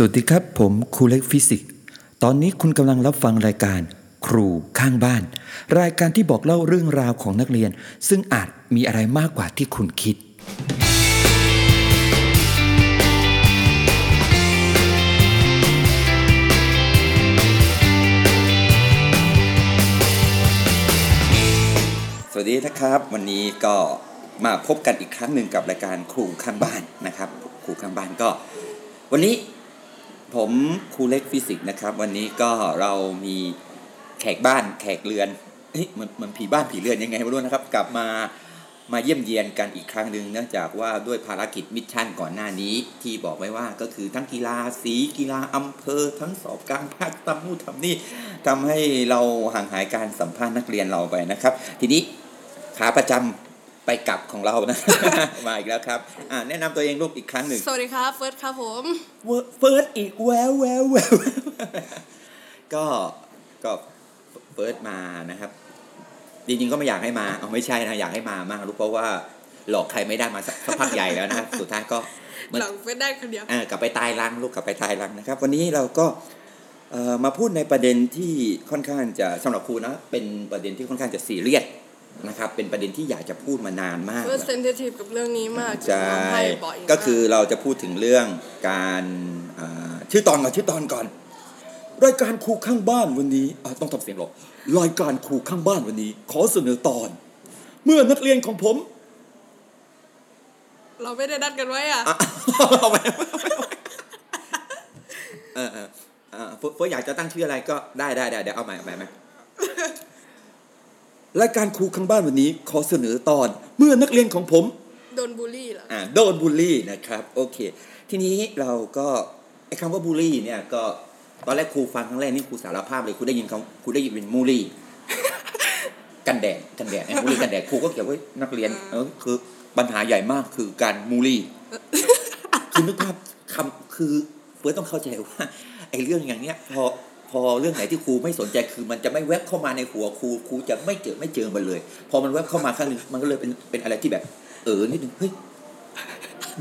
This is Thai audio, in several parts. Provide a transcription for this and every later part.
สวัสดีครับ ผมครูเล็กฟิสิกส์ ตอนนี้คุณกำลังรับฟังรายการ ครูข้างบ้าน รายการที่บอกเล่าเรื่องราวของนักเรียน ซึ่งอาจมีอะไรมากกว่าที่คุณคิด สวัสดีนะครับ วันนี้ก็มาพบกันอีกครั้งหนึ่งกับรายการครูข้างบ้านนะครับ ครูข้างบ้านก็ วันนี้ ผมครูเล็กฟิสิกส์นะครับ วันนี้ก็เรามีแขกบ้านแขกเรือนเฮ้ยเหมือนเหมือนผีบ้านผีเรือนยังไงไม่รู้นะครับ กลับมามาเยี่ยมเยียนกันอีกครั้งหนึ่งเนื่องจากว่าด้วยภารกิจ mission ก่อนหน้านี้ ที่บอกไว้ว่าก็คือทั้งกีฬาสีกีฬาอำเภอ ทั้งสอบกลางภาคทำนู่นทำนี่ทำให้เราห่างหายการสัมภาษณ์นักเรียนเราไปนะครับ ทีนี้ขาประจำ ไปกลับของเรานะ มาอีกแล้วครับอ่าแนะนำตัวเองลูกอีกครั้งหนึ่ง สวัสดีครับเฟิร์สครับผมเฟิร์สอีกแววแววแววก็ก็เฟิร์สมานะครับ จริงๆก็ไม่อยากให้มาเอาไม่ใช่นะอยากให้มามากลูกเพราะว่าหลอกใครไม่ได้มาสักสักพักใหญ่แล้วนะครับสุดท้ายก็เหมือนหลังเฟิร์สได้คนเดียวเออกลับไปตายรังลูกกลับไปตายรังนะครับ วันนี้เราก็เอ่อมาพูดในประเด็นที่ค่อนข้างจะสำหรับครูนะเป็นประเด็นที่ค่อนข้างจะซีเรียส นะครับเป็นประเด็นที่อยากจะพูดมานานมากเฟิร์ส sensitive กับเรื่องนี้มากใช่ร้องไห้บ่อยมากก็คือเราจะพูดถึงเรื่องการอ่าชื่อตอนก่อนชื่อตอนก่อน รายการครูข้างบ้านวันนี้อะต้องทำเสียงหรอกรายการครูข้างบ้านวันนี้ ขอเสนอตอน เมื่อนักเรียนของผม เราไม่ได้นัดกันไว้อะอะเอาไปเออเออเออเฟิร์สเฟิร์สอยากจะตั้งชื่ออะไรก็ได้ได้ได้เดี๋ยวเอาใหม่เอาใหม่ไหม รายการครูข้างบ้านวันนี้ขอเสนอตอนเมื่อนักเรียนของผม โดนบูลลี่เหรออ่าโดนบูลลี่นะครับโอเค ทีนี้เราก็ไอ้คำว่าบูลลี่เนี่ยก็ตอนแรกครูฟังครั้งแรกนี่ครูสารภาพเลยครูได้ยินเขาครูได้ยินเป็นมูลี่ กันแดดกันแดดไอ้มูลี่กันแดดครูก็เขียนไว้นักเรียนเออคือปัญหาใหญ่มากคือการมูลี่คือนึกภาพคำคือเฟิร์สต้องเข้าใจว่าไอ้เรื่องอย่างเนี้ยพอ พอเรื่องไหนที่ครูไม่สนใจคือมันจะไม่แวบเข้ามาในหัวครูครูจะไม่เจอไม่เจอมันเลย พอมันแวบเข้ามาครั้งหนึ่งมันก็เลยเป็นเป็นอะไรที่แบบ เออนิดนึงเฮ้ย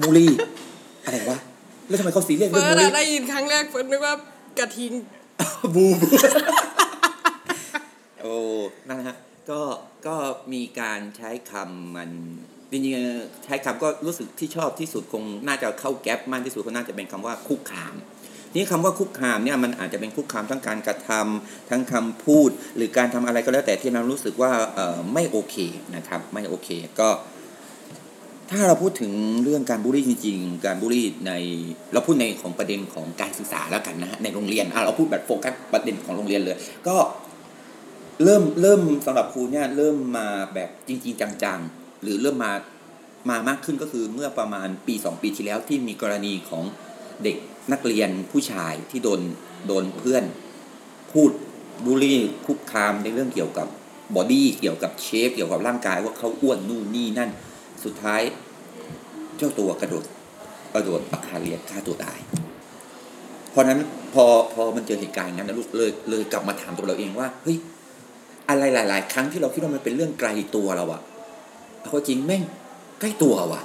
มูลี่อะไรวะแล้วทำไมเขาซีเรียสเรื่องมูลี่เฟิร์สอะได้ยินครั้งแรกเฟิร์สนึกว่ากระทิงบูบูโอ้นั่นนะฮะก็ก็มีการใช้คำมันจริงๆใช้คำก็รู้สึกที่ชอบที่สุดคงน่าจะเข้าแก๊ปมากที่สุดก็น่าจะเป็นคำว่าคุกคาม นี่คำว่าคุกคามเนี่ยมันอาจจะเป็นคุกคามทั้งการกระทำทั้งคำพูด หรือการทำอะไรก็แล้วแต่ที่เรารู้สึกว่าไม่โอเคนะครับไม่โอเคก็ถ้าเราพูดถึงเรื่องการบูลลี่จริง ๆ การบูลลี่ในเราพูดในของประเด็นของการศึกษาแล้วกันนะฮะในโรงเรียนเราพูดแบบโฟกัสประเด็นของโรงเรียนเลย ก็เริ่มเริ่มสำหรับครูเนี่ยเริ่มมาแบบจริง ๆ จังๆ หรือเริ่มมามามากขึ้นก็คือเมื่อประมาณปีสองปีที่แล้วที่มีกรณีของเด็ก นักเรียนผู้ชายที่โดนโดนเพื่อนพูดบูลลี่คุกคามในเรื่องเกี่ยวกับ body เกี่ยวกับ shape เกี่ยวกับร่างกายว่าเขาอ้วนนู่นนี่นั่น สุดท้ายเจ้าตัวกระโดดกระโดดอาคารเรียนฆ่าตัวตาย เพราะนั้นพอพอมันเจอเหตุการณ์อย่างนั้นนะลูกเลยเลยกลับมาถามตัวเราเองว่าเฮ้ยอะไรหลาย ๆ ครั้งที่เราคิดว่ามันเป็นเรื่องไกลตัวเราอะเอาเข้าจริงแม่งใกล้ตัวว่ะ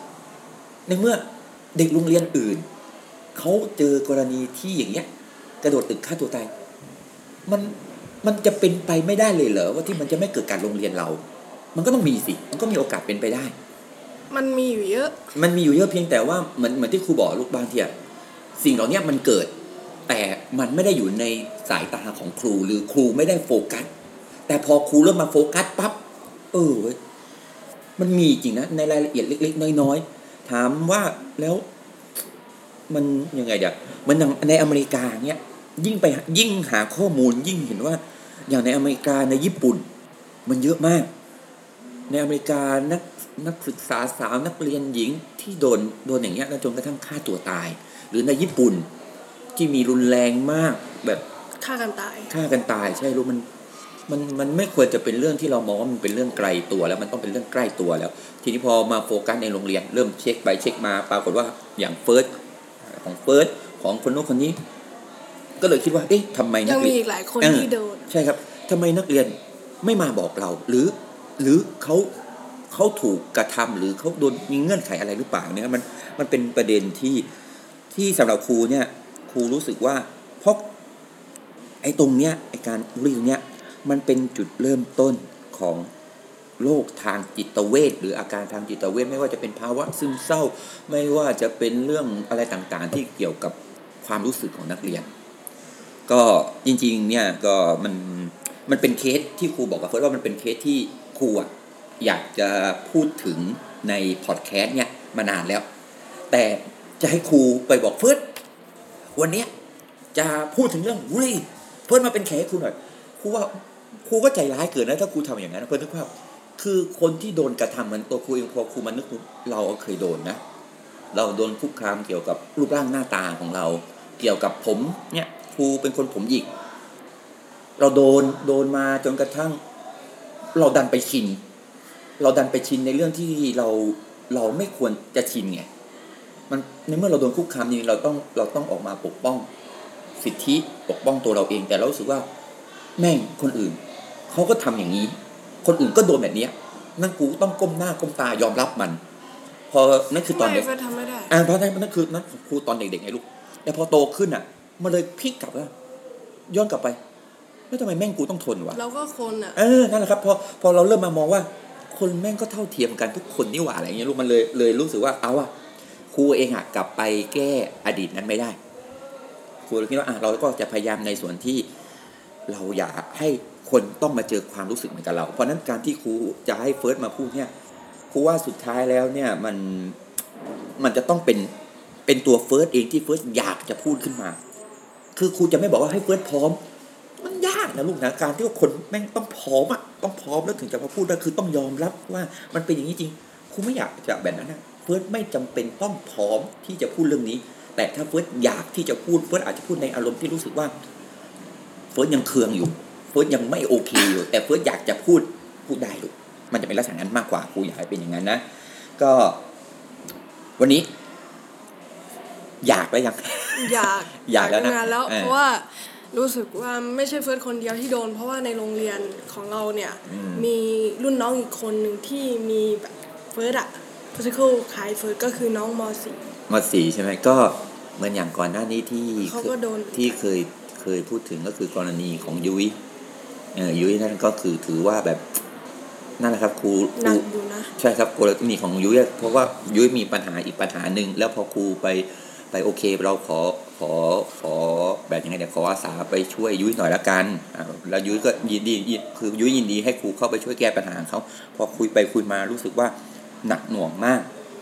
ในเมื่อเด็กโรงเรียนอื่น เขาเจอกรณีที่อย่างเงี้ยกระโดดตึกฆ่าตัวตายมันมันจะเป็นไปไม่ได้เลยเหรอว่าที่มันจะไม่เกิดการโรงเรียนเรา มันก็ต้องมีสิ มันก็มีโอกาสเป็นไปได้ มันมีอยู่เยอะ มันมีอยู่เยอะเพียงแต่ว่าเหมือนเหมือนที่ครูบอกลูกบางทีอะสิ่งเหล่านี้มันเกิด แต่มันไม่ได้อยู่ในสายตาของครูหรือครูไม่ได้โฟกัส แต่พอครูเริ่มมาโฟกัสปั๊บเออเว้ยมันมีจริงนะในรายละเอียดเล็ก ๆ น้อยๆถามว่าแล้ว มันยังไงเดี๋ยวมันอย่างในอเมริกาเนี้ยยิ่งไปยิ่งหาข้อมูลยิ่งเห็นว่า อย่างในอเมริกาในญี่ปุ่น มันเยอะมาก ในอเมริกานักนักศึกษาสาวนักเรียนหญิงที่โดนโดนอย่างเงี้ยแล้วจนกระทั่งฆ่าตัวตาย หรือในญี่ปุ่นที่มีรุนแรงมากแบบฆ่ากันตายฆ่ากันตาย ใช่รู้มันมันมันไม่ควรจะเป็นเรื่องที่เรามองว่ามันเป็นเรื่องไกลตัว แล้วมันต้องเป็นเรื่องใกล้ตัวแล้ว ทีนี้พอมาโฟกัสในโรงเรียน เริ่มเช็คไปเช็คมาปรากฏว่าอย่างเฟิร์ส ของเฟิร์สของคนโน้นคนนี้ ก็เลยคิดว่า เอ๊ะทำไมยันังกมีเรียนอีกหลายคนเออที่โดนใช่ครับทำไมนักเรียนไม่มาบอกเรา หรือ หรือเขาเขาถูกกระทำหรือเขาโดนมีเงื่อนไขอะไรหรือเปล่าเนี่ยมันมันเป็นประเด็นที่ที่สำหรับครูเนี่ย ครูรู้สึกว่าเพราะไอ้ตรงเนี้ยไอ้การบูลลี่ตรงเนี้ยมันเป็นจุดเริ่มต้นของ โรคทางจิตเวชหรืออาการทางจิตเวชไม่ว่าจะเป็นภาวะซึมเศร้า ไม่ว่าจะเป็นเรื่องอะไรต่างๆ ที่เกี่ยวกับความรู้สึกของนักเรียน ก็จริงๆเนี่ยก็มันมันเป็นเคสที่ครูบอกกับเฟิร์สว่ามันเป็นเคสที่ครูอะอยากจะพูดถึงในพอดแคสต์เนี่ยมานานแล้ว แต่จะให้ครูไปบอกเฟิร์สวันนี้จะพูดถึงเรื่องบูลลี่เฟิร์สมาเป็นแขกครูหน่อยครูว่าครูก็ใจร้ายเกินนะถ้าครูทำอย่างนั้นเฟิร์สนึกภาพ คือคนที่โดนกระทำเหมือนตัวครูเองพอครูมานึกเราก็เคยโดนนะ เราโดนคุกคามเกี่ยวกับรูปร่างหน้าตาของเรา เกี่ยวกับผมเนี่ยครูเป็นคนผมหยิก เราโดนโดนมาจนกระทั่ง เราดันไปชิน เราดันไปชินในเรื่องที่เราเราไม่ควรจะชินไงมันในเมื่อเราโดนคุกคามจริงเราต้องเราต้องออกมาปกป้องสิทธิปกป้องตัวเราเอง แต่เราสึกว่า แม่งคนอื่นเขาก็ทำอย่างนี้ คนอื่นก็โดนแบบเนี้ยนั่นกูต้องก้มหน้าก้มตายอมรับมัน พอนั่นคือตอนไม่เด็กเฟิร์สทำไม่ได้อ่าเพราะนั่นนั่นคือนั่นครูตอนเด็กๆไงลูกแต่พอโตขึ้นอะ มันเลยพลิกกลับแล้วย้อนกลับไปแล้วทำไมแม่งกูต้องทนวะเราก็คนอะเออนั่นแหละครับพอพอเราเริ่มมามองว่า คนแม่งก็เท่าเทียมกันทุกคนนี่หว่าอะไรเงี้ยลูกมันเลยเลยรู้สึกว่าเอาอะครูเองอะกลับไปแก้อดีตนั้นไม่ได้ครูเลยคิดว่าอะเราก็จะพยายามในส่วนที่เราอยากให้ คนต้องมาเจอความรู้สึกเหมือนกับเรา เพราะนั้นการที่ครูจะให้เฟิร์สมาพูดเนี่ยครูว่าสุดท้ายแล้วเนี่ยมันมันจะต้องเป็นเป็นตัวเฟิร์สเองที่เฟิร์สอยากจะพูดขึ้นมา คือครูจะไม่บอกว่าให้เฟิร์สพร้อม มันยากนะลูกนะการที่ว่าคนแม่งต้องพร้อมอะต้องพร้อมแล้วถึงจะมาพูดได้คือต้องยอมรับว่ามันเป็นอย่างนี้จริงครูไม่อยากจะแบบนั้นนะเฟิร์สไม่จำเป็นต้องพร้อมที่จะพูดเรื่องนี้ แต่ถ้าเฟิร์สอยากที่จะพูดเฟิร์สอาจจะพูดในอารมณ์ที่รู้สึกว่าเฟิร์สยังเคืองอยู่ เฟิร์สยังไม่โอเคอยู่แต่เฟิร์สอยากจะพูดพูดได้ลูกมันจะเป็นลักษณะนั้นมากกว่าครูอยากให้เป็นอย่างนั้นนะ ก็ วันนี้ อยากแล้วยัง อยากอยากแล้วนะทำงานแล้วเออเพราะว่ารู้สึกว่าไม่ใช่เฟิร์สคนเดียวที่โดน เพราะว่าในโรงเรียนของเราเนี่ยอืมมีรุ่นน้องอีกคนหนึ่งที่มีแบบเฟิร์สอะ physical คล้ายเฟิร์สก็คือน้องมสี่มสี่ใช่ไหมก็เหมือนอย่างก่อนหน้านี้ที่เขาก็โดนที่เคยเคยพูดถึงก็คือกรณีของยุ้ย เออยุ้ยนั่นก็คือถือว่าแบบนั่นแหละครับครูครูหนักอยู่นะใช่ครับกรณีของยุ้ยอะเพราะว่ายุ้ยมีปัญหาอีกปัญหาหนึ่งแล้วพอครูไปไปโอเคเราขอขอขอแบบยังไงเดี๋ยวขออาสาไปช่วยยุ้ยหน่อยละกันอ่าแล้วยุ้ยก็ยินดียินคือยุ้ยยินดีให้ครูเข้าไปช่วยแก้ปัญหาของเขาพอคุยไปคุยมารู้สึกว่าหนักหน่วงมาก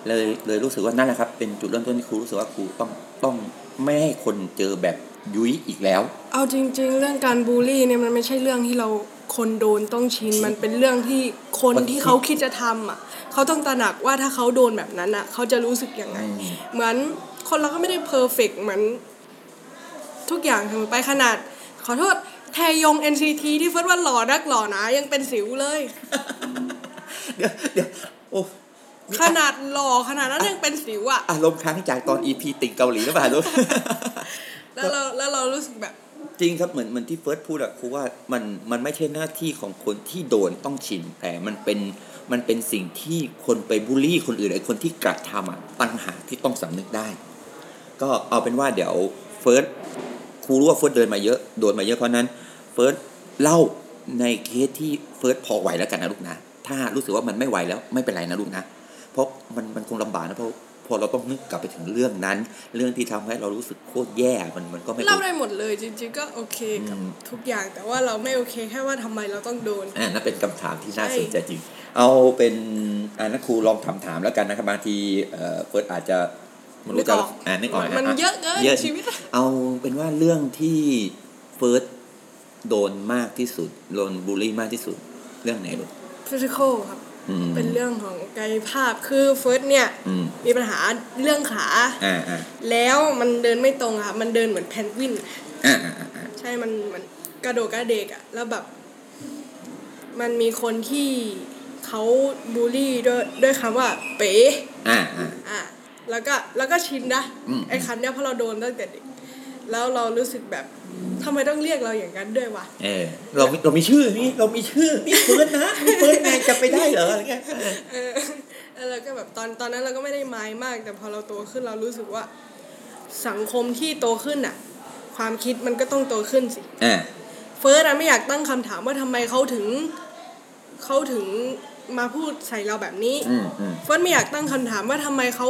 เลยเลยรู้สึกว่านั่นแหละครับ เป็นจุดเริ่มต้นที่ครูรู้สึกว่าครูต้องต้องไม่ให้คนเจอแบบยุ้ยอีกแล้ว เอาจริง ๆ เรื่องการบูลลี่เนี่ยมันไม่ใช่เรื่องที่เราคนโดนต้องชินมันเป็นเรื่องที่คนคนที่ที่เขาคิดจะทำอะเขาต้องตระหนักว่าถ้าเขาโดนแบบนั้นอะเขาจะรู้สึกยังไงอืมเหมือนคนเราก็ไม่ได้เพอร์เฟกเหมือนทุกอย่างเสมอไปขนาด ขอโทษแทยง NCT ที่เฟิร์สว่าหล่อนักหล่อหนายังเป็นสิวเลย เดี๋ยวเดี๋ยวโอ้ ขนาดหล่อขนาดนั้นยังเป็นสิวอะอารมณ์ค้างจากตอน EP ติ่งเกาหลีหรือเปล่าลูกแล้วเราแล้วเรารู้สึกแบบ จริงครับเหมือนเหมือนที่เฟิร์สพูดอะครูว่ามันมันไม่ใช่หน้าที่ของคนที่โดนต้องชินแต่มันเป็นมันเป็นสิ่งที่คนไปบูลลี่คนอื่นไอ้คนที่กระทำอะตั้งหากที่ต้องสำนึกได้ ก็เอาเป็นว่าเดี๋ยวเฟิร์สครูรู้ว่าเฟิร์สโดนมาเยอะโดนมาเยอะเพราะฉะนั้นเฟิร์สเล่าในเคสที่เฟิร์สพอไหวแล้วกันนะลูกนะ ถ้ารู้สึกว่ามันไม่ไหวแล้วไม่เป็นไรนะลูกนะ เพราะมันมันคงลำบากนะเพราะพอเราต้องนึกกลับไปถึงเรื่องนั้น เรื่องที่ทำให้เรารู้สึกโคตรแย่มันมันก็ไม่เล่าได้หมดเลยจริง ๆ ก็โอเคกับอืมทุกอย่างแต่ว่าเราไม่โอเคแค่ว่าทำไมเราต้องโดนอ่านั่นเป็นคำถามที่น่าใช่สนใจจริง เอาเป็นอ่างั้นครูลองถามถามๆแล้วกันนะครับบางทีเอ่อเฟิร์สอาจจะไม่รู้จะอ่านึกออกมันเยอะเกินเยอะชีวิตเอาเป็นว่าเรื่องที่เฟิร์สโดนมากที่สุดโดนบูลลี่มากที่สุด เรื่องไหนลูก physical ครับอืม เป็นเรื่องของกายภาพคือเฟิร์สเนี่ยอืมมีปัญหาเรื่องขาอ่าอ่าแล้วมันเดินไม่ตรงอะครับมันเดินเหมือนเพนกวินอ่าอ่าอ่าอ่าใช่มันมันกระโดกกระเดกอะแล้วแบบ มันมีคนที่เขาบูลลี่ด้วยด้วยคำว่า เป๋อ่าอ่าอะแล้วก็แล้วก็ชินนะอืมไอ้คำเนี้ยเพราะเราโดนตั้งแต่เด็ก แล้วเรารู้สึกแบบทำไมต้องเรียกเราอย่างนั้นด้วยวะเออเรามีเรามีชื่อนี่เรามีชื่อนี่เฟิร์สนะนี่เฟิร์สไงจะไปได้เหรออะไรเงี้ยเออเออแล้วเราก็แบบตอนตอนนั้นเราก็ไม่ได้อะไรมาก แต่พอเราโตขึ้นเรารู้สึกว่า สังคมที่โตขึ้นอะ ความคิดมันก็ต้องโตขึ้นสิอ่าเฟิร์สอะไม่อยากตั้งคำถามว่าทำไมเขาถึงเขาถึงมาพูดใส่เราแบบนี้อืมอืมเฟิร์สไม่อยากตั้งคำถามว่าทำไมเขา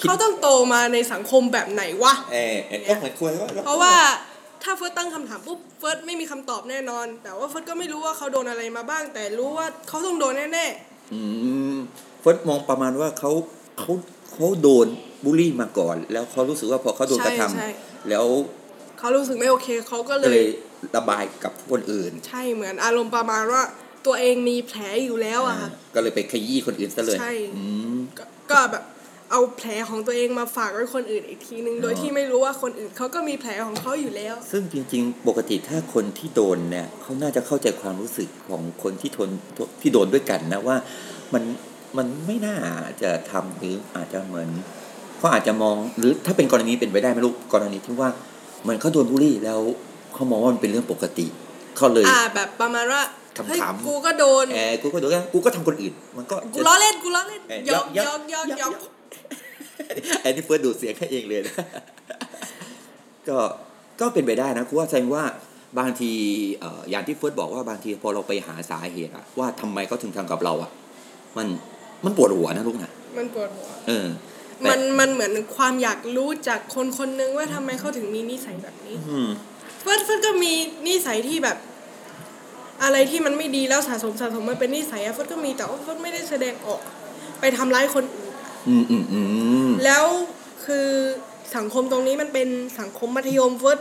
เขาต้องโตมาในสังคมแบบไหนวะเออเออก็เหมือนควรว่าเพราะว่าถ้าเฟิร์สตั้งคำถามปุ๊บเฟิร์สไม่มีคำตอบแน่นอน แต่ว่าเฟิร์สก็ไม่รู้ว่าเขาโดนอะไรมาบ้าง แต่รู้ว่าเขาต้องโดนแน่อืมเฟิร์สมองประมาณว่าเขาเขาเขาโดนบูลลี่มาก่อน แล้วเขารู้สึกว่าพอเขาโดนกระทำแล้วๆเขารู้สึกไม่โอเคเขาก็เลก็เลยยระบายกับคนอื่น ใช่เหมือนอารมณ์ประมาณว่าตัวเองมีแผลอยู่แล้วอะค่ะก็เลยไปขยี้คนอื่นซะเลยใช่อืมก็ก็แบบ เอาแผลของตัวเองมาฝากไว้คนอื่นอีกทีนึง โดยอ๋อที่ไม่รู้ว่าคนอื่นเขาก็มีแผลของเขาอยู่แล้ว ซึ่งจริง ๆ ปกติถ้าคนที่โดนเนี่ยเขาน่าจะเข้าใจความรู้สึกของคนที่ทนที่โดนด้วยกันนะว่ามันมันไม่น่าจะทำหรืออาจจะเหมือนเขาอาจจะมองหรือถ้าเป็นกรณีเป็นไปได้ไหมลูกกรณีที่ว่าเหมือนเขาโดนบูลลี่แล้วเขามองว่ามันเป็นเรื่องปกติเขาเลยอ่าแบบประมาณว่าขำๆเฮ้ยกูก็โดนแอกูก็โดนกูก็ทำคนอื่น มันก็กูล้อเล่นกูล้อเล่นเอ่อหยอกหยอกหยอกหยอกไอ้นี่เฟิร์สดูดเสียงแค่เองเลยนะก็ก็เป็นไปได้นะคือว่าแสดงว่าบางทีเอ่ออย่างที่เฟิร์สบอกว่าบางทีพอเราไปหาสาเหตุอะว่าทำไมเขาถึงทำกับเราอะมันมันปวดหัวนะลูกนะมันปวดหัว เออ มันมันเหมือนความอยากรู้จากคนคนนึงว่าทำไมเขาถึงมีนิสัยแบบนี้อืมเฟิร์สเฟิร์สก็มีนิสัยที่แบบ อะไรที่มันไม่ดีแล้วสะสมสะสมมันเป็นนิสัยอะเฟิร์สก็มีแต่ว่าเฟิร์สไม่ได้แสดงออก ไปทำร้ายคนอื่น อืมอืมอืมแล้วคือสังคมตรงนี้มันเป็นสังคมมัธยมเฟิร์ส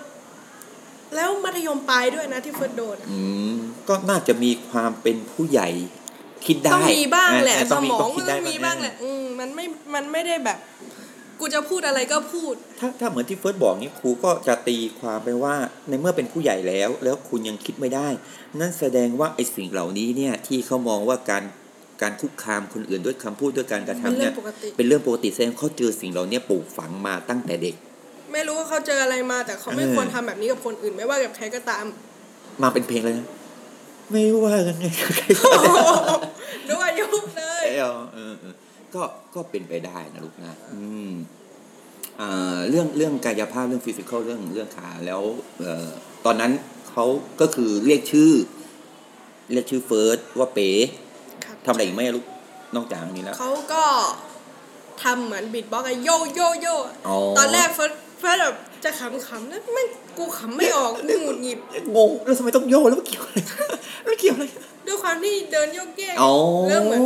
แล้วมัธยมปลายด้วยนะที่เฟิร์สโดนอะอืมก็น่าจะมีความเป็นผู้ใหญ่ คิดได้ต้องมีบ้างแหละเสมองคิมัดนได้ต้องมีบ้างแหละ อืมมันไม่มันไม่ได้แบบ กูจะพูดอะไรก็พูด ถ้าถ้าเหมือนที่เฟิร์สบอกนี่ครูก็จะตีความไปว่า ในเมื่อเป็นผู้ใหญ่แล้ว แล้วคุณยังคิดไม่ได้ นั่นแสดงว่าไอ้สิ่งเหล่านี้เนี่ยที่เขามองว่าการ การคุกคามคนอื่นด้วยคำพูดด้วยการกระทำเนี่ยเป็นเรื่องปกติเป็นเรื่องปกติแสดงเขาเจอสิ่งเหล่านี้ปลูกฝังมาตั้งแต่เด็ก ไม่รู้ว่าเขาเจออะไรมาแต่เขาไม่เออควรทำแบบนี้กับคนอื่น ไม่ว่ากับใครก็ตาม มาเป็นเพลงเลยนะไม่ว่ากันไงกับใครก็ด้วยยุบเลยเออเออเออก็ก็เป็นไปได้นะลูกนะ อืมอ่าเรื่องเรื่องกายภาพเรื่อง physical เรื่องเรื่องขาแล้วเอ่อตอนนั้นเขาก็คือเรียกชื่อ เรียกชื่อเฟิร์สว่าเป๋ครับ ทำอะไรอีกไหมลูกนอกจากนี้แล้วเขาก็ทำเหมือน beatbox อะ yo yo yo อ๋อตอนแรกเฟิร์สเฟิร์สแบบจะขำขำแล้วไม่งกูขำไม่ออกกูหงุดหงิดงงแล้วทำไมต้องโยกแล้วมันเกี่ยวอะไรมันเกี่ยวอะไรด้วยความที่เดินโยกแยกอ๋อเริ่มเหมือน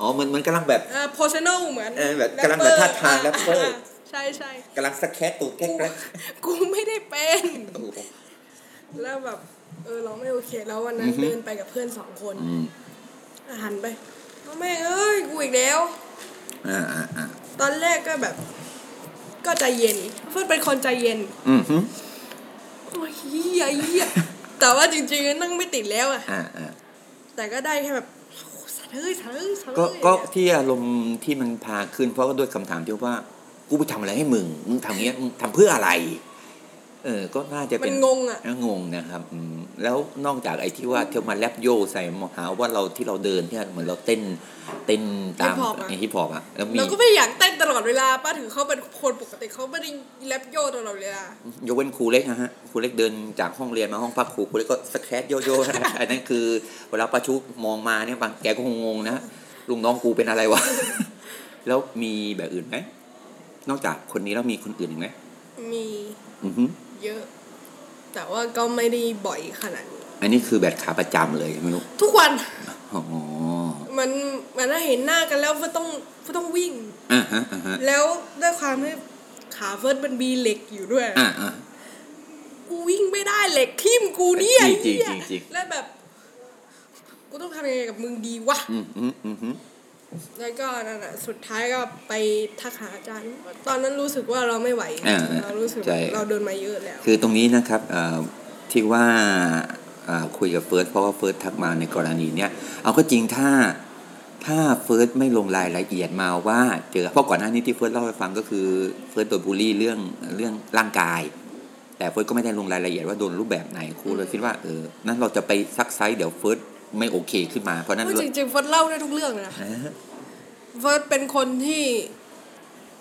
อ๋อมันมันกำลังแบบเอ่อโพสโนเหมือนเออแบบกำลังแบบท่าทางอ่ rapper อ่าใช่ใช่กำลังสแคตตูดแกล้งแกล้งกูไม่ได้เป็นโอ้โหแล้วแบบเออเราไม่โอเค แล้ววันนั้อืนอฮึเดินไปกับเพื่อนสองคนอืม หันไปเอาแม่งเอ้ยกูอีกแล้ว อ่าอ่าอ่าตอนแรกก็แบบ ก็ใจเย็นเฟิร์สเป็นคนใจเย็น อืมฮึโอ้ยเฮียเฮียแต่ว่าจริงๆนั่งไม่ติดแล้วอะอ่าอ่าแต่ก็ได้แค่แบบโอ้สัตว์เอ้ยสัตว์เอ้ยสัตว์ก็เอ้ยก็ที่อารมณ์ที่มันพาขึ้น เพราะก็ด้วยคำถามที่ว่า กูไปทำอะไรให้มึง มึงทำเงี้ยมึงทำเพื่ออะไร เออ ก็น่าจะมัเป็นนงงอะเงงนะครับอืมแล้วนอกจากไอ้ที่ว่าเที่ยวมาแรปโยใส่หาว่าเราที่เราเดินเนี่ยเหมือนเราเต้นเต้นตามไอ้ฮิปฮอปอะแล้วมีเราก็ไม่อยากเต้นตลอดเวลาป้าถึงเขาเป็นคนปกติเขาไม่ได้แรปโยตลอดเวลายกเว้นครูเล็กนะฮะครูเล็กเดินจากห้องเรียนมาห้องพักครูครูเล็กก็สแครโยโย่อันนั้นคือเวลาประชุมองมาเนี่ยบางแกก็งงๆนะลุงน้องกูเป็นอะไรวะแล้วมีแบบอื่นไหมนอกจากคนนี้แล้วมีคนอื่นอีกไหมมี อือฮึ เยอะ แต่ว่าก็ไม่ได้บ่อยขนาดนี้อันนี้คือแบบขาประจำเลยใช่ไหมลูกทุกวันอ๋อมันมันถ้าเห็นหน้ากันแล้วก็ต้องก็ต้องวิ่งอ่าฮะอ่าฮะแล้วด้วยความที่ขาเฟิร์สมันมีเหล็กอยู่ด้วยอ่าอ่ากูวิ่งไม่ได้เหล็กทิ่มกูเนี่ยจริงๆไอ้เหี้ยจริงๆแล้วแบบ กูต้องทำยังไงกับมึงดีวะอืมอืมอืมฮึ แล้วก็นั่นแหะสุดท้ายก็ไปทักหาอาจารย์ ตอนนั้นรู้สึกว่าเราไม่ไหวอ่าเรารู้สึกใช่เราเดินมาเยอะแล้ว คือตรงนี้นะครับเอ่อที่ว่าเอ่อคุยกับเฟิร์สเพราะว่าเฟิร์สทักมาในกรณีเนี้ยเอาก็จริงถ้าถ้าเฟิร์สไม่ลงรายละเอียดมาว่าเจอเพราะก่อนหน้านี้ที่เฟิร์สเล่าให้ฟังก็คือเฟิร์สโดนบูลลี่เรื่องเรื่องร่างกาย แต่เฟิร์สก็ไม่ได้ลงรายละเอียดว่าโดนรูปแบบไหนครูเลยคิดว่าเออนั้นเราจะไปซักไซ้เดี๋ยวเฟิร์ส ไม่โอเคขึ้นมา เพราะนั้นจริงๆเฟิร์สเล่าได้ทุกเรื่องเลยนะอ่าฮะเฟิร์สเป็นคนที่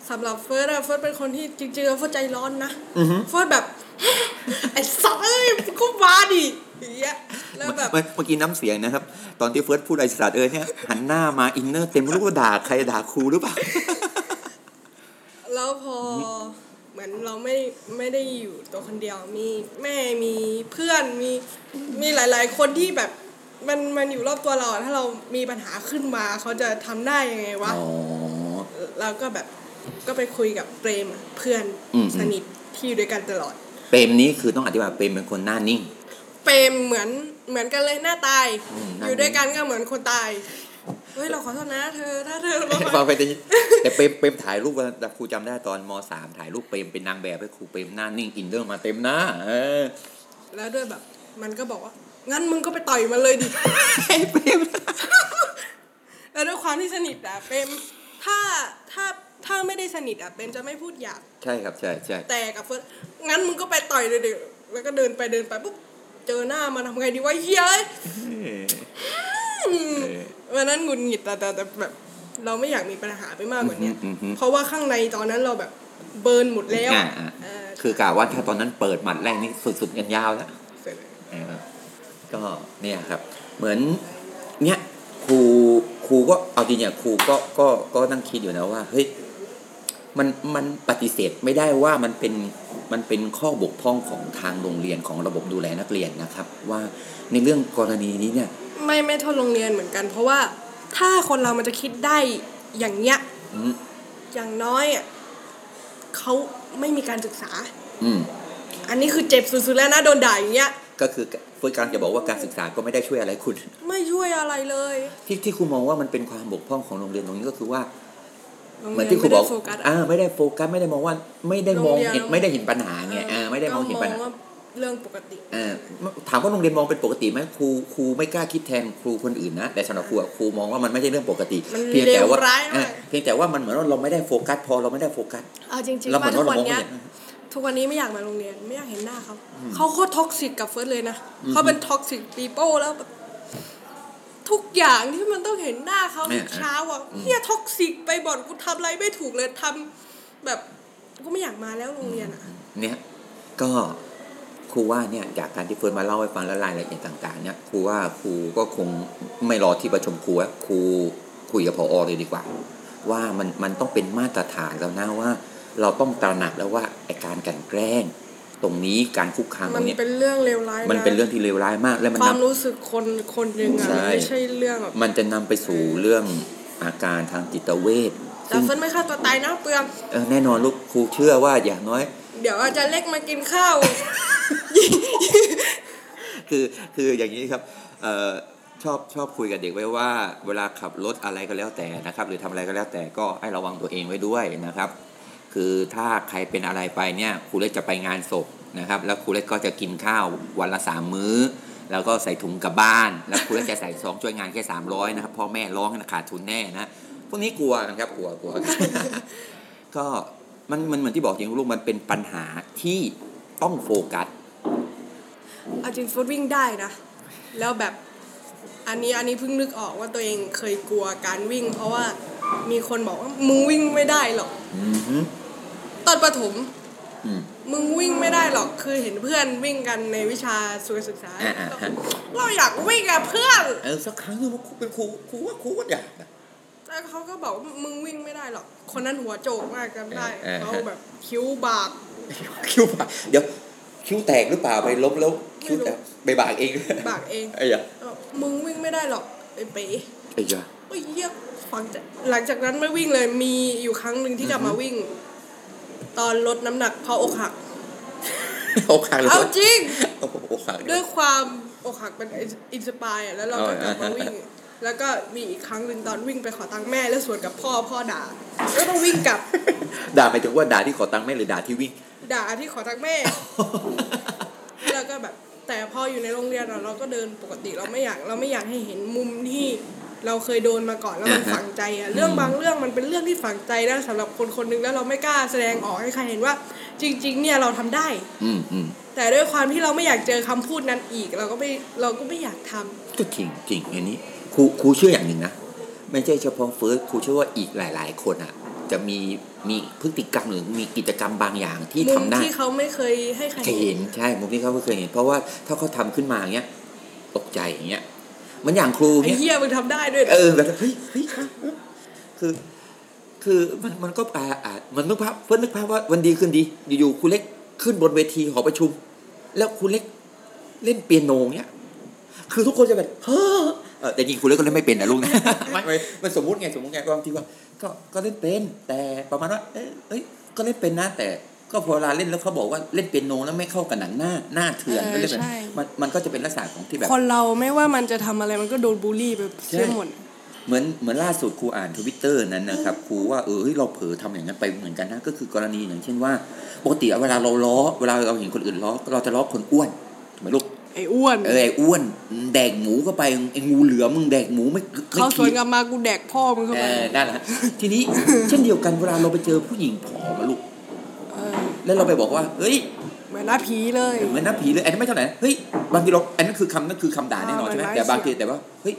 สำหรับเฟิร์สอะเฟิร์สเป็นคนที่จริงๆแล้วเฟิร์สใจร้อนนะอือฮึเฟิร์สแบบไอ้สัตว์เอ้ยก็มาดิอย่างเงี้ยแล้วแบบเมื่อเมื่อกี้น้ำเสียงนะครับ ตอนที่เฟิร์สพูดไอ้สัตว์เอ้ยเนี่ยหันหน้ามา inner เต็มไม่รู้ว่าด่าใครด่าครูหรือเปล่าแล้วพอเหมือนเราไม่ไม่ได้อยู่ตัวคนเดียวมีแม่มีเพื่อนมีมีหลาย ๆ คนที่แบบ มันมันอยู่รอบตัวเราอะถ้าเรามีปัญหาขึ้นมาเขาจะทำได้ยังไงวะอ๋อเราก็แบบก็ไปคุยกับเปรมอะเพื่อนอืมสนิทที่อยู่ด้วยกันตลอด เปรมนี้คือต้องอธิบายเปรมเป็นคนหน้านิ่ง เปรมเหมือนเหมือนกันเลยหน้าตายอืมอยู่ด้วยกันก็เหมือนคนตายเฮ้ยเราขอโทษนะเธอถ้าเธอมาฟังไปแต่แต่เปรมเปรมถ่ายรูปแต่ครูจำได้ตอนมสามถ่ายรูปเปรมเป็นนางแบบให้ครูเปรมหน้านิ่งอินเนอร์มาเต็มหน้าเออแล้วด้วยแบบ มันก็บอกว่า งั้นมึงก็ไปต่อยมันเลยดิเปรมแล้วด้วยความที่สนิทอะเปรมถ้าถ้าถ้าไม่ได้สนิทอะเปรมจะไม่พูดหยาบใช่ครับใช่ใช่แต่กับเฟิร์สงั้นมึงก็ไปต่อยเลยดิแล้วก็เดินไปเดินไปปุ๊บเจอหน้ามันทำไงดีวะเฮ้ยเออวันนั้นหงุดหงิดแต่แต่แต่แบบเราไม่อยากมีปัญหาไปมากกว่าเนี้ยอืมอืมอืมเพราะว่าข้างในตอนนั้นเราแบบเบิร์นหมดแล้วอ่าอ่าเออคือกะว่าถ้าตอนนั้นเปิดหมัดแรกนี่สุดๆกันยาวแล้ว เสร็จเลย เออ ก็เนี่ยครับ เหมือนเนี่ยครูครูก็เอาจริงเนี่ยครูก็ก็ก็นั่งคิดอยู่นะว่าเฮ้ยมันมันปฏิเสธไม่ได้ว่ามันเป็นมันเป็นข้อบกพร่องของทางโรงเรียนของระบบดูแลนักเรียนนะครับ ว่าในเรื่องกรณีนี้เนี่ย ไม่ไม่โทษโรงเรียนเหมือนกัน เพราะว่าถ้าคนเรามันจะคิดได้อย่างเงี้ยอืมอย่างน้อยอะเขาไม่มีการศึกษา อืมอันนี้คือเจ็บสุดๆแล้วนะโดนด่าอย่างเงี้ยก็คือ เพื่อการจะบอกว่าการศึกษาก็ไม่ได้ช่วยอะไรคุณ ไม่ช่วยอะไรเลย ที่ที่ครูมองว่ามันเป็นความบกพร่องของโรงเรียนตรงนี้ก็คือว่าโรงเหมืเรีอนยนที่ครูไม่บได้อกโฟกัสอ่าไม่ได้โฟกัสไม่ได้มองว่าไม่ได้มองเห็นโรงเรียนไม่ได้เห็นปัญหาไงอ่าไม่ได้มองเห็นปัญหาก็ว่าเรื่องปกติเออถามว่าโรงเรียนมองเป็นปกติไหมครูครูไม่กล้าคิดแทนครูคนอื่นนะแต่สำหรับครูอะครูมองว่ามันไม่ใช่เรื่องปกติมันเพียงแต่ว่าเลวร้ายมากเออเพียงแต่ว่ามันเหมือนว่าเราไม่ได้โฟกัสพอเราไม่ได้โฟกัสเอาจริงเราๆเหมืว่าอนทุว่ากเรามองไม่วันเนี้ยเห็น ทุกวันนี้ไม่อยากมาโรงเรียนไม่อยากเห็นหน้าเขาเขาโคตรท็อกซิกกับเฟิร์สเลยนะเขาเป็นท็อกซิกปีโป้แล้วแบบทุกอย่างที่มันต้องเห็นหน้าเขาทุกเช้าอะเฮียท็อกซิกไปบ่อนกูทำอะไรไม่ถูกเลยทำแบบกูไม่อยากมาแล้วโรงเรียนอะ เนี่ย ก็ครูว่าเนี่ยจากการที่เฟิร์นมาเล่าให้ฟังและรายละเอียดต่าง ๆ เนี่ยครูว่าครูก็คงไม่รอที่ประชุมครูอะครูคุยกับพอเลยดีกว่า ว่ามันมันต้องเป็นมาตรฐานแล้วนะว่า เราต้องตระหนักแล้วว่าไอการกลันแกล้ง ตรงนี้การคุกคามตมัรนงนี้เป็นเรื่องเลวร้ายมันเป็นเรื่องที่เลวร้ายมาก และมันความนำรู้สึกคนคนหนึ่งอะใช่มันไม่ใช่เรื่องแบบมันจะนำไปสู่เรื่องอาการทางจิตเวชแต่ซึ่งเฟิร์นไม่ฆ่าตัวตายนะเปลืองเออแน่นอนลูกครูเชื่อว่าอย่างน้อย เดี๋ยวอาจารย์เล็กมากินข้าวคือคืออย่างนี้ครับเอ่อชอบชอบคุยกับเด็กไว้ว่า เวลาขับรถอะไรก็แล้วแต่นะครับ หรือทำอะไรก็แล้วแต่ก็ให้ระวังตัวเองไว้ด้วยนะครับ คือถ้าใครเป็นอะไรไปเนี่ยครูเล็กจะไปงานศพนะครับ แล้วครูเล็กก็จะกินข้าววันละสามมื้อ แล้วก็ใส่ถุงกลับบ้าน แล้วครูเล็กจะใส่ซองช่วยงานแค่สามร้อยนะครับพ่อแม่ร้องนะขาดทุนแน่นะพวกนี้กลัวกันครับกลัวกลัวก็มันมันเหมือนที่บอกจริงลูกมันเป็นปัญหาที่ต้องโฟกัสเอาจริงฟุตวิ่งได้นะ แล้วแบบอันนี้อันนี้เพิ่งนึกออกว่าตัวเองเคยกลัวการวิ่ง เพราะว่ามีคนบอกว่ามึงวิ่งไม่ได้หรอกอือฮึ ตอนประถมอืมมึงวิ่งไม่ได้หรอกคือเห็นเพื่อนวิ่งกันในวิชาสุขศึกษาอ่าอ่าฮะเราอยากวิ่งกับเพื่อนเออสักครั้งหนึงว่าครูเป็นครูครูว่าครูก็อยากนะแต่เขาก็บอกว่ามึงวิ่งไม่ได้หรอก คนนั้นหัวโจกมากจำได้เออเออเขาแบบคิ้วบากคิ้วบากเดี๋ยวคิ้วแตกหรือเปล่าไปล้มแล้วคิ้วแตกไปบากเองบากเองไอ้ยะเออมึงวิ่งไม่ได้หรอกไอ้เป๋ไอ้ยะโอ้ยเหี้ยฟังจากหลังจากนั้นไม่วิ่งเลยมีอยู่ครั้งหนึ่งที่กลับมาวิ่ง ตอนลดน้ำหนักเพราะอกหัก อกหักเลยเอาจริง โอ้โหอกหักเลด้วยยความอกหักเป็นอินสปายอะแล้วเราก็กลับมาวิ่ง แล้วก็มีอีกครั้งหนึ่งตอนวิ่งไปขอตังค์แม่แล้วสวนกับพ่อพ่อด่าแล้วต้องวิ่งกลับด่าไปถึงว่าด่าที่ขอตังค์แม่หรือด่าที่วิ่ง ด่าที่ขอตังค์แม่ แล้วก็แบบแต่พออยู่ในโรงเรียนอะเราก็เดินปกติเราไม่อยากเราไม่อยากให้เห็นมุมที่ เราเคยโดนมาก่อนแล้วมันอ่าฮะฝังใจอะเรื่องบางเรื่องมันเป็นเรื่องที่ฝังใจนะสำหรับคนคนหนึงแล้วเราไม่กล้าแสดงออกให้ใครเห็นว่า จริง ๆ เนี่ยเราทำได้ อืมอืมแต่ด้วยความที่เราไม่อยากเจอคำพูดนั้นอีก เราก็ไม่เราก็ไม่อยากทำก็จริงจริงอันนี้ครูครูเชื่ออย่างหนึ่งนะไม่ใช่เฉพาะเฟิร์สครูเชื่อว่าอีกหลาย ๆ คนอะจะมีมีพฤติกรรมหรือมีกิจกรรมบางอย่างที่มุทำมได้ที่เขาไม่เคยให้ใครเคยเห็นใช่มุมที่เขาไม่เคยเห็น เพราะว่าถ้าเขาทำขึ้นมาอย่างเงี้ยตกใจอย่างเงี้ยเห มันอย่างครูไอ้เงี้ยเหี้ยมึงทำได้ด้วยนะเออแบบเฮ้ยเฮ้ยคือ คือมันมันก็อ่าอ่ามันนึกภาพเพื่อนนึกภาพว่าวันดีขึ้นดี อยู่ๆครูเล็กขึ้นบนเวทีหอประชุม แล้วครูเล็กเล่นเปียโนเงี้ยคือทุกคนจะแบบเฮ้อเออแต่จริงครูเล็กก็เล่นไม่เป็นนะลูกนะ ไม่ไม่มันสมมุติไงสมมุติไงก็บางทีว่าก็ก็เล่นเป็น แต่ประมาณว่าเอ้ยเอ้ยก็เล่นเป็นนะแต่ ก็พอเวลาเล่นแล้วเขาบอกว่าเล่นเปียโนแล้วไม่เข้ากับหนังหน้าหน้าเถื่อนเออก็เล่นแบบใช่มันมันก็จะเป็นลักษณะของที่แบบคนเราไม่ว่ามันจะทำอะไรมันก็โดนบูลลี่ไปเสียหมดเหมือนเหมือนล่าสุดครูอ่านทวิตเตอร์นั้นนะครับครูว่าเออเฮ้ยเราเผลอทำอย่างนั้นไปเหมือนกันนะก็คือกรณีอย่างเช่นว่าปกติเวลาเราล้อเวลาเราเห็นคนอื่นล้อเราจะล้อคนอ้วนถูกไหมลูกไอ้อ้วนเออไอ้อ้วนแดกหมูเข้าไปไอ้งูเหลือมมึงแดกหมูไม่ไม่เขาสวนคิดกลับมากูแดกพ่อมึงเข้าเอไปอนั่นแหละทีนี้เช่นเดียวกันเวลาเราไปเจอผู้หญิงผอมอะลูกเออ แล้วเราไปบอกว่า เฮ้ยเหมือนหน้าผีเลยเหมือนน้าผีเลยอันนั้นไม่เท่าไหร่เฮ้ยบางทีเราอันนั้นคือคำนั่นคือคำด่าแน่นอนใช่ไหมอ่ามันแต่บางทีไร้เสียงแต่ว่าเฮ้ย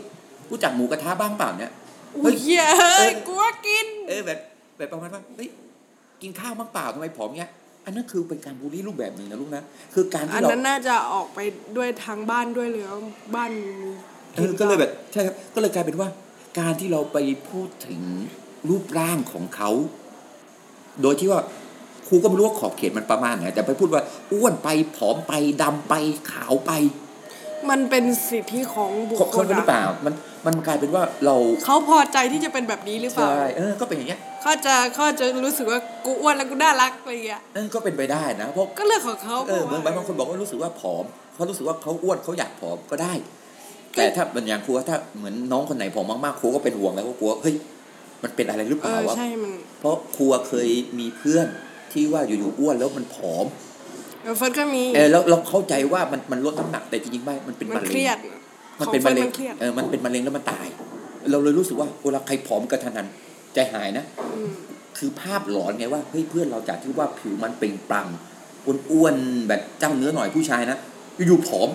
รู้จักหมูกระทะบ้างเปล่าเนี่ยอุ้ยเหี้ยเฮ้ยเออกูว่ากิน เออแบบแบบประมาณว่าเฮ้ยกินข้าวบ้างเปล่าทำไมผอมเงี้ยอันนั้นคือเป็นการบูลลี่รูปแบบหนึ่งนะลูกนะคือการอัที่นเรานั้นน่าจะออกไปด้วยทางบ้านด้วยหรือว่าบ้านมีเออก็เลยแบบใช่ครับก็เลยกลายเป็นว่า การที่เราไปพูดถึงรูปร่างของเขา โดยที่ว่าค รูก็ไม่รู้ว่าขอบเขตมันประมาณไหนแต่ไปพูดว่าอ้วนไปผอมไปดำไปขาวไป มันเป็นสิทธิของบุคคนคคนลหรือเปล่า มันมันกลายเป็นว่าเราเขาพอใจที่จะเป็นแบบนี้หรือเปล่าใช่เออก็เป็นอย่างเงี้ยเขาจะเขาจะรู้สึกว่ากูอ้วนแล้วกูน่ารักอะไรอย่างเงี้ยเออก็เป็นไปได้นะเพราะก็เรื่องของเขาเออเหมือนบางคนบอกว่ารู้สึกว่าผอมเขารู้สึกว่าเขาอ้วนเขาอยากผอมก็ได้ แต่ถ้าเป็นอย่างครูว่าถ้าเหมือนน้องคนไหนผอมมากๆครูก็เป็นห่วงแล้วก็กลัวเฮ้ยมันเป็นอะไรหรือเปเอล่าอวะใช่มันเพราะครูเคยมีเพื่อน ที่ว่าอยู่ๆอ้วนแล้วมันผอมเออเฟิร์สก็มีเออแล้วเราเข้าใจว่ามันมันลดน้ำหนักแต่จริงๆไม่มันเป็นมันมะเคเร็รียงดมันของเป็นเฟิมะร์สเร็งมันเครียดเออมันเป็นมะเร็งแล้วมันตาย เราเลยรู้สึกว่าเวลาใครผอมกระทันหันใจหายนะอืมคือภาพหลอนไงว่าเฮ้ยเพื่อนเราจากที่ว่าผิวมันเปล่งปลั่งอ้วนๆแบบเจ้าเนื้อหน่อยผู้ชายนะอยู่ๆผอม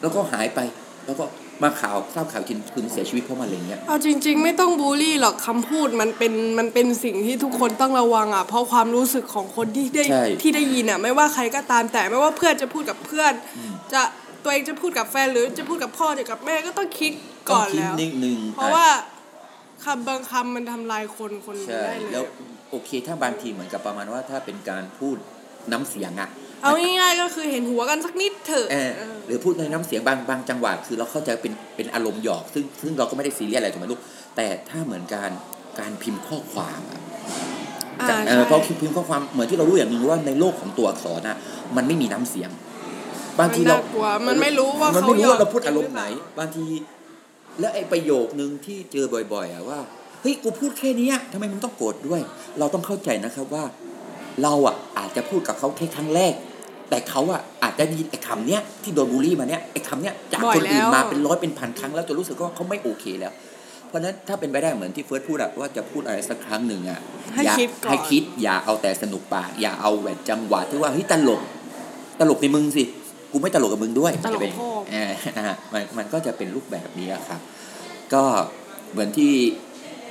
แล้วก็หายไป แล้วก็ มาข่าวทราบข่าวจริงคือเสียชีวิตเพราะมะเร็งเนี่ยเอาจริง ๆ ไม่ต้องบูลลี่หรอกคำพูดมันเป็นมันเป็นสิ่งที่ทุกคนต้องระวังอะเพราะความรู้สึกของคนที่ได้ใช่ที่ได้ยินอะไม่ว่าใครก็ตามแต่ไม่ว่าเพื่อนจะพูดกับเพื่อน จะตัวเองจะพูดกับแฟนหรือจะพูดกับพ่อหรือกับแม่ก็ต้องคิดก่อนต้งคิดแล้วนิดนึงเพราะว่าคำบางคำมันทำลายคนคนหนึ่งใช่ได้เลยแล้วโอเคถ้าบางทีเหมือนกับประมาณว่าถ้าเป็นการพูดน้ำเสียงอะ เอาง่ายๆก็คือเห็นหัวกันสักนิดเถอะเออเออหรือพูดในน้ำเสียงบางบางจังหวะคือเราเข้าใจเป็นเป็นอารมณ์หยอก ซึ่งซึ่งเราก็ไม่ได้ซีเรียสอะไรถูกไหมลูกแต่ถ้าเหมือนการการพิมพ์ข้อความอะอ่าเอใช่อเพราะพิมพ์ข้อความเหมือนที่เรารู้อย่างหนึ่งว่าในโลกของตัวอักษรน่ะมันไม่มีน้ำเสียง บางทีเรามันน่ากลัวมันไม่รู้ว่ามันเขาไม่รู้หยอกว่าเราพูดอารมณ์จริงหรือไหนเปล่าบางที แล้วไอ้ประโยคนึงที่เจอบ่อยๆอะว่าเฮ้ยกูพูดแค่เนี้ยทำไมมึงต้องโกรธด้วย เราต้องเข้าใจนะครับว่า เราอะอาจจะพูดกับเขาแค่ครั้งแรก แต่เขาอะอาจจะได้ยินไอ้คำเนี้ยที่โดนบูลลี่มาเนี้ยไอ้คำเนี้ยจากบ่อยคนอื่นแล้ว มาเป็นร้อยเป็นพันครั้งแล้วจนรู้สึกว่าเขาไม่โอเคแล้ว เพราะฉะนั้นถ้าเป็นไปได้เหมือนที่เฟิร์สพูดอะว่าจะพูดอะไรสักครั้งหนึ่งอะให้อย่าคิดก่อน ให้คิดอย่าเอาแต่สนุกปากอย่าเอาแบบจังหวะที่ว่าเฮ้ยตลก ตลกในมึงสิกูไม่ตลกกับมึงด้วยตลกจะเป็นพ่อ เออนะฮะมันมันก็จะเป็นรูปแบบนี้อะครับ ก็เหมือนที่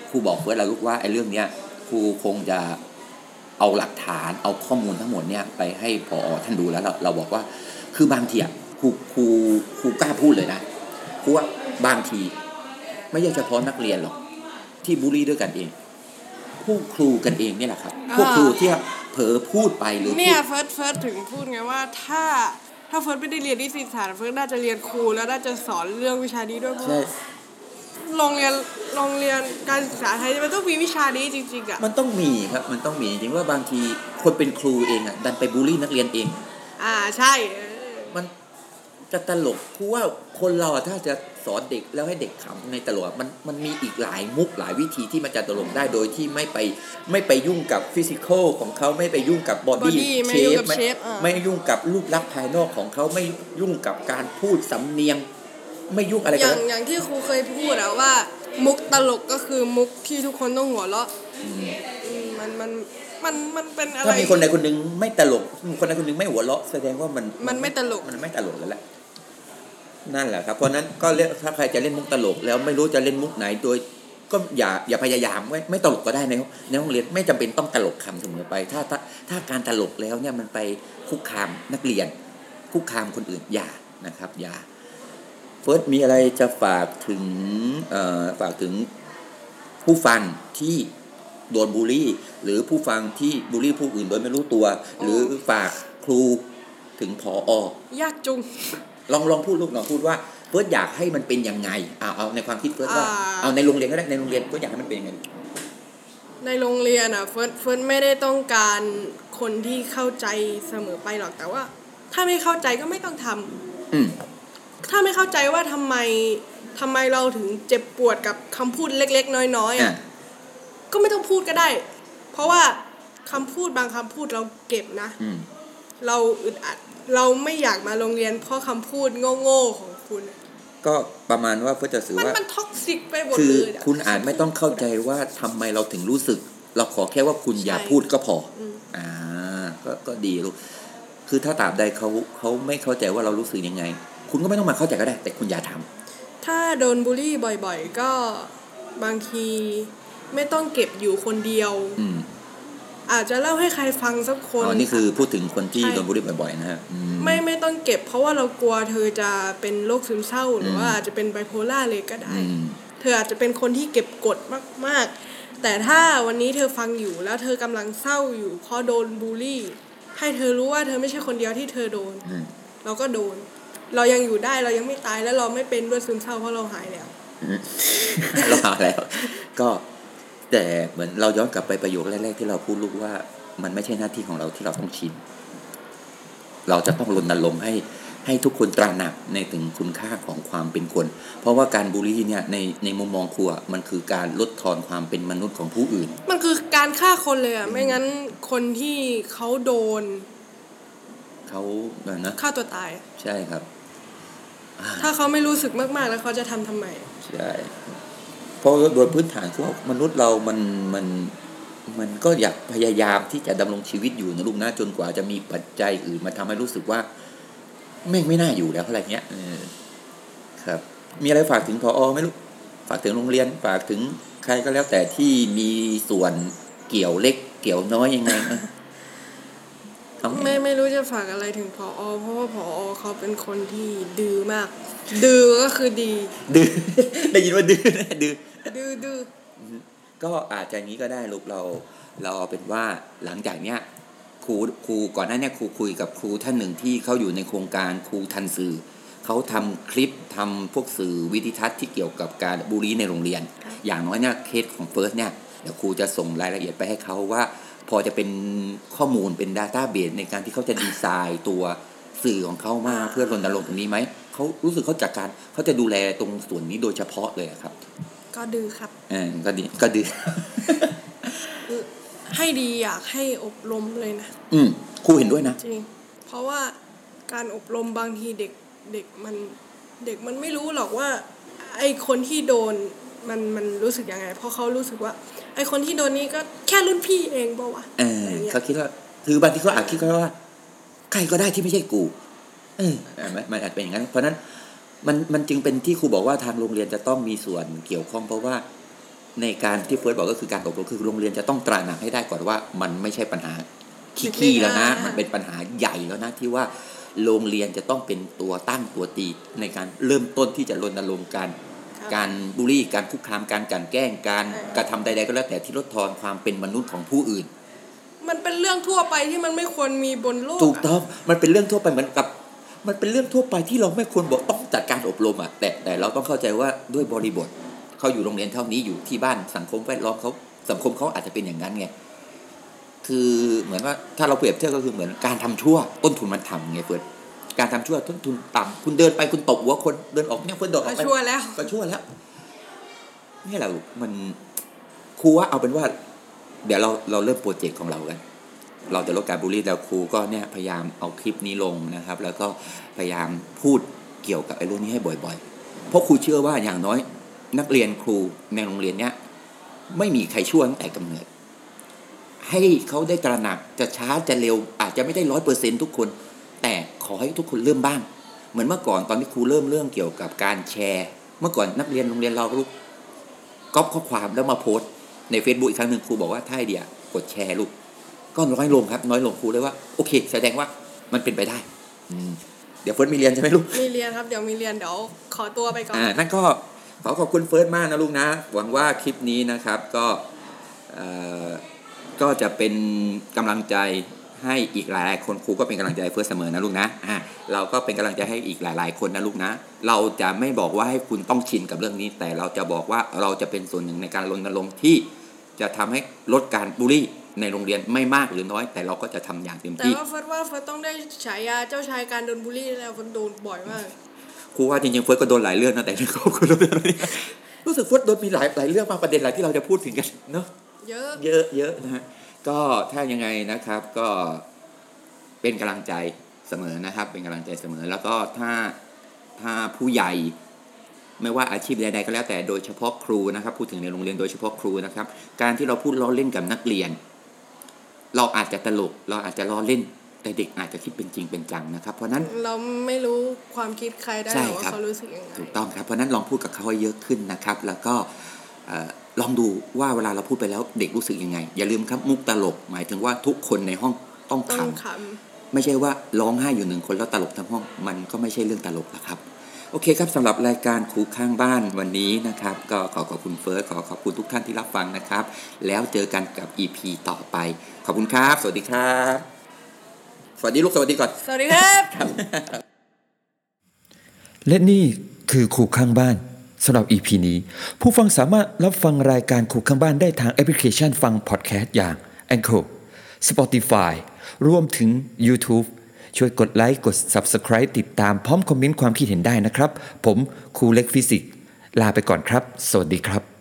ครูบอกเฟิร์สแล้วลูกว่าไอ้เรื่องเนี้ยครูคงจะ เอาหลักฐานเอาข้อมูลทั้งหมดเนี่ยไปให้ ผอ. ท่านดูแล้วเราเราบอกว่าคือบางทีอะครูครูครูกล้าพูดเลยนะครูว่าบางที ไม่ใช่เฉพาะนักเรียนหรอกที่บูลลี่ด้วยกันเอง ผู้ครูกันเองเนี่ยแหละครับพวกครูที่เผลอพูดไปหรือเนี่พูยดเฟิร์สเฟิร์สถึงพูดไงว่าถ้าถ้าเฟิร์สไม่ได้เรียนนิติศาสตร์เฟิร์สน่าจะเรียนครูแล้วน่าจะสอนเรื่องวิชานี้ด้วยเพราะใช่ โรงเรียนโรงเรียนการศึกษาไทยมันต้องมีวิชานี้จริงๆอะมันต้องมีครับมันต้องมีจริงๆว่าบางทีคนเป็นครูเองอะดันไปบูลลี่นักเรียนเอง อ่าใช่เออมันจะตลกครูว่าคนเราอะถ้าจะสอนเด็กแล้วให้เด็กขำในตลกอะมันมันมีอีกหลายมุกหลายวิธีที่มันจะตลกได้โดยที่ไม่ไปไม่ไปยุ่งกับฟิสิกอลของเขาไม่ไปยุ่งกับบอดี้ body ไม่เชยุ่งฟกับไม่ shape อะ ไม่ยุ่งกับรูปลักษณ์ภายนอกของเขาไม่ยุ่งกับการพูดสำเนียง ไม่ยุ่งอะไรอกัย่านงอย่างที่ครูเคยพูดอะว่า มุกตลกก็คือมุกที่ทุกคนต้องหัวเราะอืมมันมันมันมันเป็นอะไร ถ้ามีคนใดคนหนึ่งไม่ตลก คนใดคนหนึ่งไม่หัวเราะแสดงว่ามันมันไม่ตลก มันไม่ตลกแล้วแหละนั่นแหละครับเพราะฉะนั้นก็เรียกถ้าใครจะเล่นมุกตลก แล้วไม่รู้จะเล่นมุกไหนโดย ก็อย่าอย่าพยายามไม่ไม่ตลกก็ได้ในในห้องเรียนไม่จำเป็นต้องตลกคำเสมอไป ถ้าถ้าถ้าการตลกแล้วเนี่ยมันไปคุกคามนักเรียน คุกคามคนอื่นอย่านะครับอย่า เฟิร์สมีอะไรจะฝากถึงเอ่อฝากถึงผู้ฟังที่โดนบูลลี่ หรือผู้ฟังที่บูลลี่ผู้อื่นโดยไม่รู้ตัว หรือฝากครูถึง ผอ. อยากจุง ลองลองพูดลูกลองพูดว่าเฟิร์สอยากให้มันเป็นยังไงเอาเอาในความคิดเฟิร์สว่าอ่าเอาในโรงเรียนก็ได้ในโรงเรียนเฟิร์สอยากให้มันเป็นยังไงในโรงเรียนอะเฟิร์สเฟิร์สไม่ได้ต้องการคนที่เข้าใจเสมอไปหรอกแต่ว่า ถ้าไม่เข้าใจก็ไม่ต้องทำอืม ถ้าไม่เข้าใจว่าทำไมทำไมเราถึงเจ็บปวดกับคำพูดเล็ก ๆ น้อยๆอะอะก็ไม่ต้องพูดก็ได้ เพราะว่าคำพูดบางคำพูดเราเก็บนะอืมเราอึดอัดเราไม่อยากมาโรงเรียน เพราะคำพูดโง่ๆของคุณ ก็ประมาณว่าเฟิร์สจะสื่อมันว่ามันท็อกซิกไปหมดคือเลยะคุณอาจไม่ต้องเข้าใจว่าทำไมเราถึงรู้สึก เราขอแค่ว่าคุณอย่าใช่พูดก็พออมอ่าก็ก็ดีลูกคือถ้าตราบใดเขาเขาไม่เข้าใจว่าเรารู้สึกยังไง คุณก็ไม่ต้องมาเข้าใจก็ได้ แต่คุณอย่าทำถ้าโดนบูลลี่บ่อย ๆ ก็บางทีไม่ต้องเก็บอยู่คนเดียว อืมอาจจะเล่าให้ใครฟังสักคนอ๋อนี่คือพูดถึงคนที่ใช่โดนบูลลี่บ่อยๆนะฮะอืมไม่ไม่ต้องเก็บ เพราะว่าเรากลัวเธอจะเป็นโรคซึมเศร้า หรือว่าอาจจะเป็นไบโพล่าเลยก็ได้อืมเธออาจจะเป็นคนที่เก็บกดมาก ๆ แต่ถ้าวันนี้เธอฟังอยู่แล้วเธอกำลังเศร้าอยู่เพราะโดนบูลลี่ ให้เธอรู้ว่าเธอไม่ใช่คนเดียวที่เธอโดนอืมเราก็โดน เรายังอยู่ได้เรายังไม่ตายแล้วเราไม่เป็นด้วยซึมเศร้าเพราะเราหายแล้วเราหาแล้ว ก็แต่เหมือนเราย้อนกลับไปประโยคแรกๆที่เราพูดลูกว่า มันไม่ใช่หน้าที่ของเราที่เราต้องชินเราจะต้องรณรงค์ให้ให้ทุกคนตระหนักในถึงคุณค่าของความเป็นคน เพราะว่าการบูลลี่เนี่ยในในมุมมองครูอะมันคือการลดทอนความเป็นมนุษย์ของผู้อื่น มันคือการฆ่าคนเลยอะ ไม่งั้นคนที่เขาโดน เขาอะนะฆ่าตัวตาย ใช่ครับ ถ้าเขาไม่รู้สึกมากๆ แล้วเขาจะทำทำไมใช่เพราะโดยพื้นฐานคือว่ามนุษย์เรามันมันมันก็อยากพยายามที่จะดำรงชีวิตอยู่นะลูกนะจนกว่าจะมีปัจจัยอื่นมาทำให้รู้สึกว่าแม่งไม่น่าอยู่แล้วอะไรเงี้ยเออครับ มีอะไรฝากถึงพออไหมลูกฝากถึงโรงเรียนฝากถึงใครก็แล้วแต่ที่มีส่วนเกี่ยวเล็กเกี่ยวน้อยยังไง นะเอาไม่ไม่รู้จะฝากอะไรถึงพออเพราะว่าพออเขาเป็นคนที่ดื้อมาก ดื้อก็คือดี ดื้อได้ยินว่าดื้อนะดื้อดื้อดื้อก็อาจจะงี้ก็ได้ลูกเรา เราเอาเป็นว่าหลังจากเนี้ยครูครูก่อนหน้าเนี้ครูคุยกับครูท่านหนึ่งที่เขาอยู่ในโครงการครูทันสื่อเขาทำคลิปทำพวกสื่อวิดิทัศน์ที่เกี่ยวกับการบูลลี่ในโรงเรียน อย่างน้อยเนี่ยเคสของเฟิร์สเนี่ยเดี๋ยวครูจะส่งรายละเอียดไปให้เขาว่า พอจะเป็นข้อมูลเป็น Data b a s e ในการที่เขาจะดีไซน์ตัวสื่อของเขามาเพื่อรณรงค์ตรงนี้ไหมเขารู้สึกเขาจัดการเขาจะดูแลตรงส่วนนี้โดยเฉพาะเลยอะครับ ก็ดื้อครับเออก็ดีก็ดีให้ดีอยากให้อบรมเลยนะอืมครูเห็นด้วยนะจริงเพราะว่าการอบรมบางทีเด็กเด็กมันเด็กมันไม่รู้หรอกว่า ไอคนที่โดน มันมันรู้สึกยังไง เพราะเขารู้สึกว่าไอคนที่โดนนี่ก็แค่รุ่นพี่เองเปล่าวะเอออะไรเงี้ยเขาคิดว่าคือบางทีเขาอาจคิดว่า ใครก็ได้ที่ไม่ใช่กู เออเออมันมันอาจเป็นอย่างนั้น เพราะฉะนั้นมันมันจึงเป็นที่ครูบอกว่าทางโรงเรียนจะต้องมีส่วนเกี่ยวข้อง เพราะว่าในการที่เฟิร์สบอกก็คือการอบรมคือโรงเรียนจะต้องตระหนักให้ได้ก่อนว่า มันไม่ใช่ปัญหาขี้ๆแล้วนะ มันเป็นปัญหาใหญ่แล้วนะที่ว่าโรงเรียนจะต้องเป็นตัวตั้งตัวตีในการเริ่มต้นที่จะรณรงค์การครับ การบูลลี่การคุกคามการกลันแกล้งการเออกระทำใดๆก็แล้วแต่ที่ลดทอนความเป็นมนุษย์ของผู้อื่น มันเป็นเรื่องทั่วไปที่มันไม่ควรมีบนโลกถูกอะต้องมันเป็นเรื่องทั่วไปเหมือนกับมันเป็นเรื่องทั่วไปที่เราไม่ควรบอกต้องจัดการอบรมอะแต่แต่เราต้องเข้าใจว่าด้วยบริบทเขาอยู่โรงเรียนเท่านี้อยู่ที่บ้านสังคมแวดล้อมเขาสังคมเขาอาจจะเป็นอย่างนั้นไงคือเหมือนว่าถ้าเราเปรียบเทียบก็คือเหมือนการทำชั่วต้นทุนมันทำไงเฟิร์น การทำชั่วต้นทุนต่ำคุณเดินไปคุณตบหัวคนเดินออกเนี่ยเฟิร์นโดดออกก็ไปชั่วแล้วก็ชั่วแล้วนี่แหละลูกมันครูว่าเอาเป็นว่า เดี๋ยวเราเราเริ่มโปรเจกต์ของเรากันเราจะลดการบูลลี่แล้วครูก็เนี่ยพยายามเอาคลิปนี้ลงนะครับ แล้วก็พยายามพูดเกี่ยวกับไอ้เรื่องนี้ให้บ่อยๆ เพราะครูเชื่อว่าอย่างน้อย นักเรียนครูในโรงเรียนเนี้ยไม่มีใครชั่วตั้งแต่กำเนิด ให้เขาได้ตระหนักจะช้าจะเร็วอาจจะไม่ได้ร้อยเปอร์เซ็นทุกคน แต่ขอให้ทุกคนเริ่มบ้าง เหมือนเมื่อก่อนตอนที่ครูเริ่มเรื่องเกี่ยวกับการแชร์ เมื่อก่อนนักเรียนโรงเรียนเราลูกก๊อปข้อความแล้วมาโพสต์ใน Facebook อีกครั้งหนึ่งครูบอกว่าถ้าไอเดียกดแชร์ลูกก็น้อยลงครับ น้อยลงครูเลยว่าโอเค แสดงว่ามันเป็นไปได้อืมเดี๋ยวเฟิร์สมีเรียนใช่ไหมลูกมีเรียนครับเดี๋ยวมีเรียนเดี๋ยวขอตัวไปก่อนอ่านั่นก็ขอขอบคุณเฟิร์สมากนะลูกนะ หวังว่าคลิปนี้นะครับก็เอ่อก็จะเป็นกำลังใจ ให้อีกหลาย ๆ คนครูก็เป็นกำลังใจเฟิร์สเสมอนะลูกนะอ่าเราก็เป็นกำลังใจให้อีกหลาย ๆ คนนะลูกนะ เราจะไม่บอกว่าให้คุณต้องชินกับเรื่องนี้ แต่เราจะบอกว่าเราจะเป็นส่วนหนึ่งในการรณรงค์ที่จะทำให้ลดการบูลลี่ในโรงเรียนไม่มากหรือน้อย แต่เราก็จะทำอย่างเต็มแต่ที่ว่าเฟิร์สว่าเฟิร์สต้องได้ฉายาเจ้าชายการโดนบูลลี่แล้วเฟิร์สโดนบ่อยมากครูว่าจริงๆเฟิร์สก็โดนหลายเรื่องนะแต่ไม่ขอบคุณเรื่องนี้รู้สึกเฟิร์สโดนมีหลายหลายเรื่องมากประเด็นหลายที่เราจะพูดถึงกันเนาะเยอะเยอะเยอะนะฮะ ก็ถ้ายังไงนะครับก็เป็นกำลังใจเสมอนะครับ เป็นกำลังใจเสมอ แล้วก็ถ้าถ้าผู้ใหญ่ไม่ว่าอาชีพใดๆก็แล้วแต่โดยเฉพาะครูนะครับ พูดถึงในโรงเรียนโดยเฉพาะครูนะครับ การที่เราพูดล้อเล่นกับนักเรียน เราอาจจะตลก เราอาจจะล้อเล่น แต่เด็กอาจจะคิดเป็นจริงเป็นจังนะครับ เพราะฉะนั้นเราไม่รู้ความคิดใครได้ใช่หรอกว่าครับเขารู้สึกยังไงถูกต้องครับเพราะฉะนั้นลองพูดกับเขาให้เยอะขึ้นนะครับ แล้วก็เอ่อ ลองดูว่าเวลาเราพูดไปแล้วเด็กรู้สึกยังไง อย่าลืมครับมุกตลก หมายถึงว่าทุกคนในห้องต้องต้ของขำไม่ใช่ว่าร้องไห้อยู่หนึ่งคนแล้วตลกทั้งห้องมันก็ไม่ใช่เรื่องตลกนะครับโอเคครับสำหรับรายการครูข้างบ้านวันนี้นะครับ ก็ขอขอบคุณเฟิร์สขอขอบคุณทุกท่านที่รับฟังนะครับ แล้วเจอกันกับ EP ต่อไป ขอบคุณครับ สวัสดีครับ สวัสดีลูกสวัสดีก่อนำสวัสดีครับ และนี่คือครูข้างบ้าน สำหรับ EP นี้ ผู้ฟังสามารถรับฟังรายการครูข้างบ้านได้ทางแอปพลิเคชันฟังพอดแคสต์อย่าง Anchor Spotify รวมถึง YouTube ช่วยกดไลค์กด Subscribe ติดตามพร้อมคอมเมนต์ความคิดเห็นได้นะครับ ผมครูเล็กฟิสิกส์ลาไปก่อนครับ สวัสดีครับ